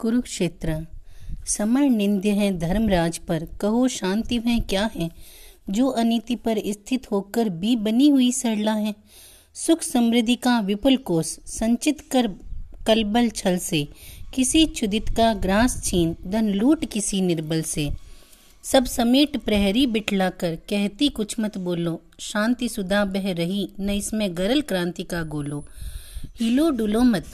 Kurukshetra. Summer निंद्य है धर्मराज पर। कहो शांति वह क्या है? जो अनिति पर स्थित होकर भी बनी हुई सरला है। सुख समृद्धि का विपुल कोष, संचित कर कलबल छल से। किसी क्षुदित का ग्रास छीन, धन लूट किसी निर्बल से। सब समेट प्रहरी बिठला कर कहती कुछ मत बोलो। शांति सुधा बह रही, न इसमें गरल क्रांति का गोलो। हिलो डुलो मत।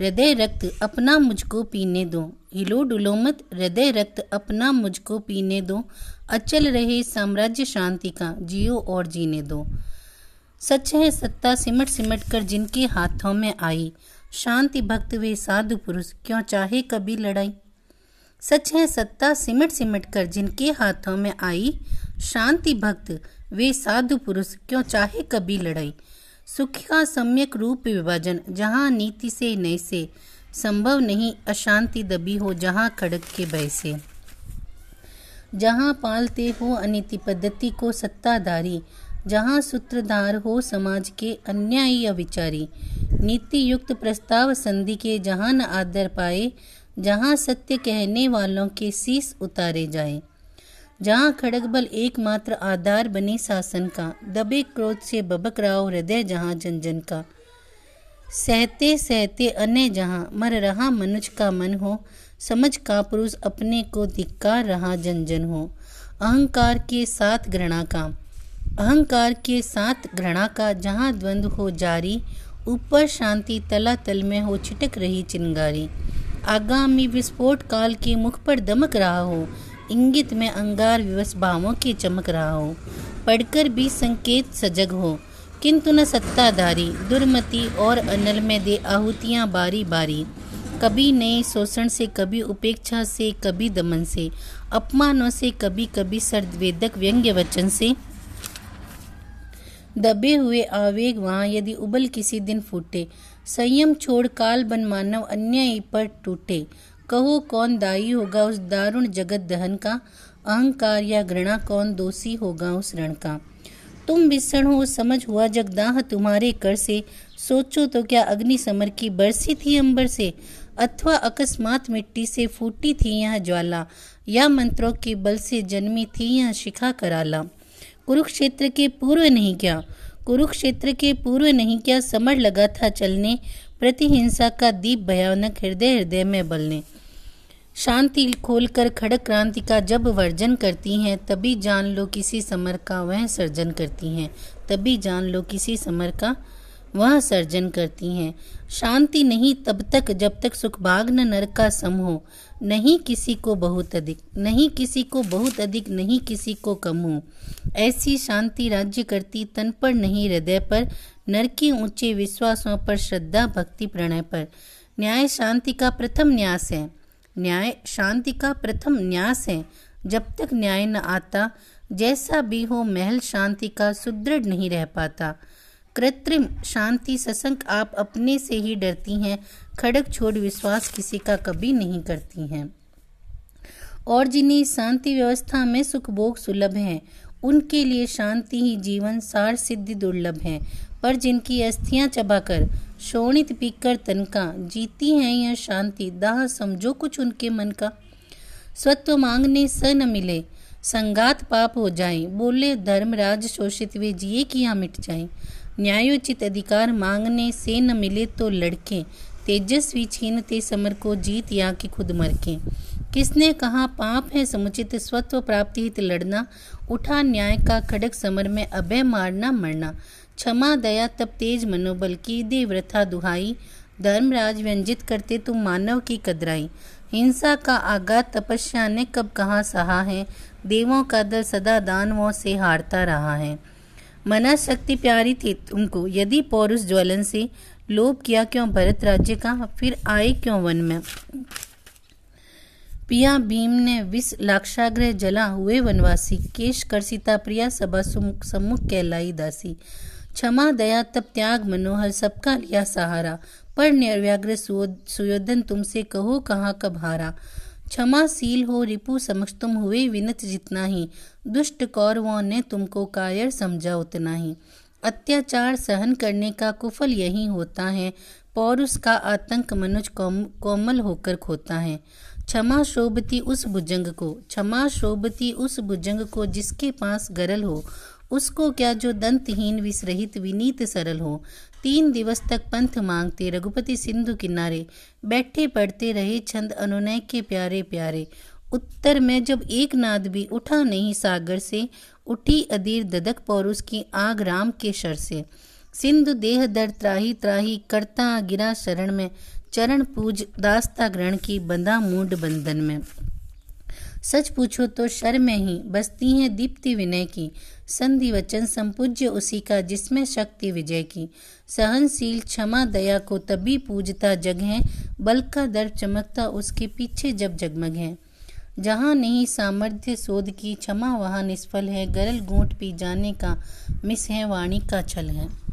हृदय रक्त अपना मुझको पीने दो। हिलो डुलो मत, हृदय रक्त अपना मुझको पीने दो। अचल रहे साम्राज्य शांति का, जियो और जीने दो। सच है, सत्ता सिमट सिमट कर जिनके हाथों में आई। शांति भक्त वे साधु पुरुष, क्यों चाहे कभी लड़ाई? सच है, सत्ता सिमट सिमट कर जिनके हाथों में आई। शांति भक्त वे साधु पुरुष, क्यों चाहे कभी लड़ाई? सुख का सम्यक रूप विभाजन, जहाँ नीति से नय से संभव नहीं, अशांति दबी हो, जहाँ खड़क के भय से। जहाँ पालते हो अनिति पद्धति को सत्ताधारी, जहाँ सूत्रधार हो समाज के अन्यायी अविचारी। नीति युक्त प्रस्ताव संधि के जहाँ न आदर पाए, जहाँ सत्य कहने वालों के शीस उतारे जाए। जहाँ खड़गबल एकमात्र आधार बने शासन का, दबे क्रोध से बबक रहा हृदय जहाँ जन जन का। सहते सहते अन्य जहाँ मर रहा मनुष्य का मन हो, समझ का पुरुष अपने को धिक्कार रहा जन जन हो। अहंकार के साथ घृणा का, अहंकार के साथ घृणा का जहाँ द्वंद्व हो जारी, ऊपर शांति तला तल में हो छिटक रही चिंगारी। आगामी विस्फोट काल के मुख पर दमक रहा हो इंगित में अंगार विवश भावों की चमक रहा हो। पढ़कर भी संकेत सजग हो। किंतु न सत्ताधारी, दुर्मति और अनल में दे आहुतियाँ बारी बारी कभी नए शोषण से, कभी उपेक्षा से, कभी दमन से, अपमानों से कभी कभी सर्दवेदक व्यंग्य वचन से। दबे हुए आवेग वहाँ यदि उबल किसी दिन फूटे। संयम छोड़ काल बन मानव अन्याय पर टूटे। कहो, कौन दाई होगा उस दारुण जगत दहन का? अहंकार या घृणा, कौन दोषी होगा उस रण का? तुम विषण हो, समझ हुआ जगदाह तुम्हारे कर से। सोचो तो क्या अग्नि समर की बरसी थी अंबर से? अथवा अकस्मात मिट्टी से फूटी थी यह ज्वाला? या मंत्रों के बल से जन्मी थी यह शिखा कराला? कुरुक्षेत्र के पूर्व नहीं क्या? कुरुक्षेत्र के पूर्व नहीं क्या? समर लगा था चलने, प्रतिहिंसा का दीप भयानक हृदय हृदय में बलने। शांति खोलकर खड़क क्रांति का जब वर्जन करती हैं, तभी जान लो किसी समर का वह सर्जन करती हैं। तभी जान लो किसी समर का वह सर्जन करती हैं। शांति नहीं तब तक जब तक सुखभाग न नर का सम हो। नहीं किसी को बहुत अधिक, नहीं किसी को बहुत अधिक, नहीं किसी को कम हो। ऐसी शांति राज्य करती तन पर नहीं हृदय पर, नर के ऊँचे विश्वासों पर श्रद्धा, भक्ति, प्रणय पर। न्याय शांति का प्रथम न्यास है। न्याय, शांति का प्रथम न्यास है। जब तक न्याय न आता, जैसा भी हो महल शांति का सुदृढ़ नहीं रह पाता। कृत्रिम शांति ससंक आप अपने से ही डरती हैं खड़क छोड़ विश्वास किसी का कभी नहीं करती हैं। और जिन्हें शांति व्यवस्था में सुख भोग सुलभ है उनके लिए शांति ही जीवन सार सिद्धि दुर्लभ है। पर जिनकी अस्थियाँ चबाकर शोणित पीकर तनका जीती हैं यह शांति, दाह समझो कुछ उनके मन का स्वत्व मांगने स न मिले, संगात पाप हो जाए, बोले, धर्मराज, शोषित वे जिए किया मिट जाए। न्यायोचित अधिकार मांगने से न मिले तो लड़के, तेजस्वी छीनते समर को जीत या कि खुद मर के किसने कहा, पाप है समुचित स्वत्व प्राप्ति हित लड़ना, उठा न्याय का खड़क समर में अभय मारना, मरना। क्षमा, दया तब तेज, मनोबल की दे व्रथा दुहाई। धर्मराज व्यंजित करते तुम मानव की कदराई। हिंसा का आगात तपस्या ने कब कहाँ सहा है? देवों का दल सदा दानवों से हारता रहा है। मना शक्ति प्यारी थी तुमको। यदि पौरुष ज्वलन से लोभ किया क्यों? भरत राज्य का, फिर आए क्यों वन में? पिया भीम ने विष लाक्षाग्रह जला हुए वनवासी। केश कर सीता प्रिया सभा सम्मुख कहलाई दासी। क्षमा, दया तब त्याग, मनोहर, सबका लिया सहारा। पर निर्व्याग्र सुयोधन तुमसे कहो कहाँ कब हारा क्षमाशील हो रिपु समक्ष तुम हुए विनत जितना ही। दुष्ट कौरवों ने तुमको कायर समझा उतना ही। अत्याचार सहन करने का कुफल यही होता है। पौरुष का आतंक मनुज कोमल होकर खोता है। क्षमा शोभती उस भुजंग को, क्षमा शोभती उस भुजंग को जिसके पास गरल हो। उसको क्या जो दंतहीन, विसरहित, विनीत, सरल हो? तीन दिवस तक पंथ मांगते रघुपति सिंधु किनारे, बैठे पढ़ते रहे छंद अनुनय के प्यारे प्यारे। उत्तर में जब एक नाद भी उठा नहीं सागर से, उठी अधीर ददक पौरुष की आग राम के शर से। सिंधु देह दर त्राही त्राही करता गिरा शरण में, चरण पूज दास्ता ग्रहण की बंधा मूड बंधन में। सच पूछो तो शर में ही बसती हैं दीप्ति विनय की, संधि वचन संपूज्य उसी का जिसमें शक्ति विजय की। सहनशील क्षमा दया को तभी पूजता जग है, बल का दर्प चमकता उसके पीछे जब जगमग है। जहाँ नहीं सामर्थ्य शोध की क्षमा, वहाँ निष्फल है, गरल गोट पी जाने का, मिस है वाणी का छल है।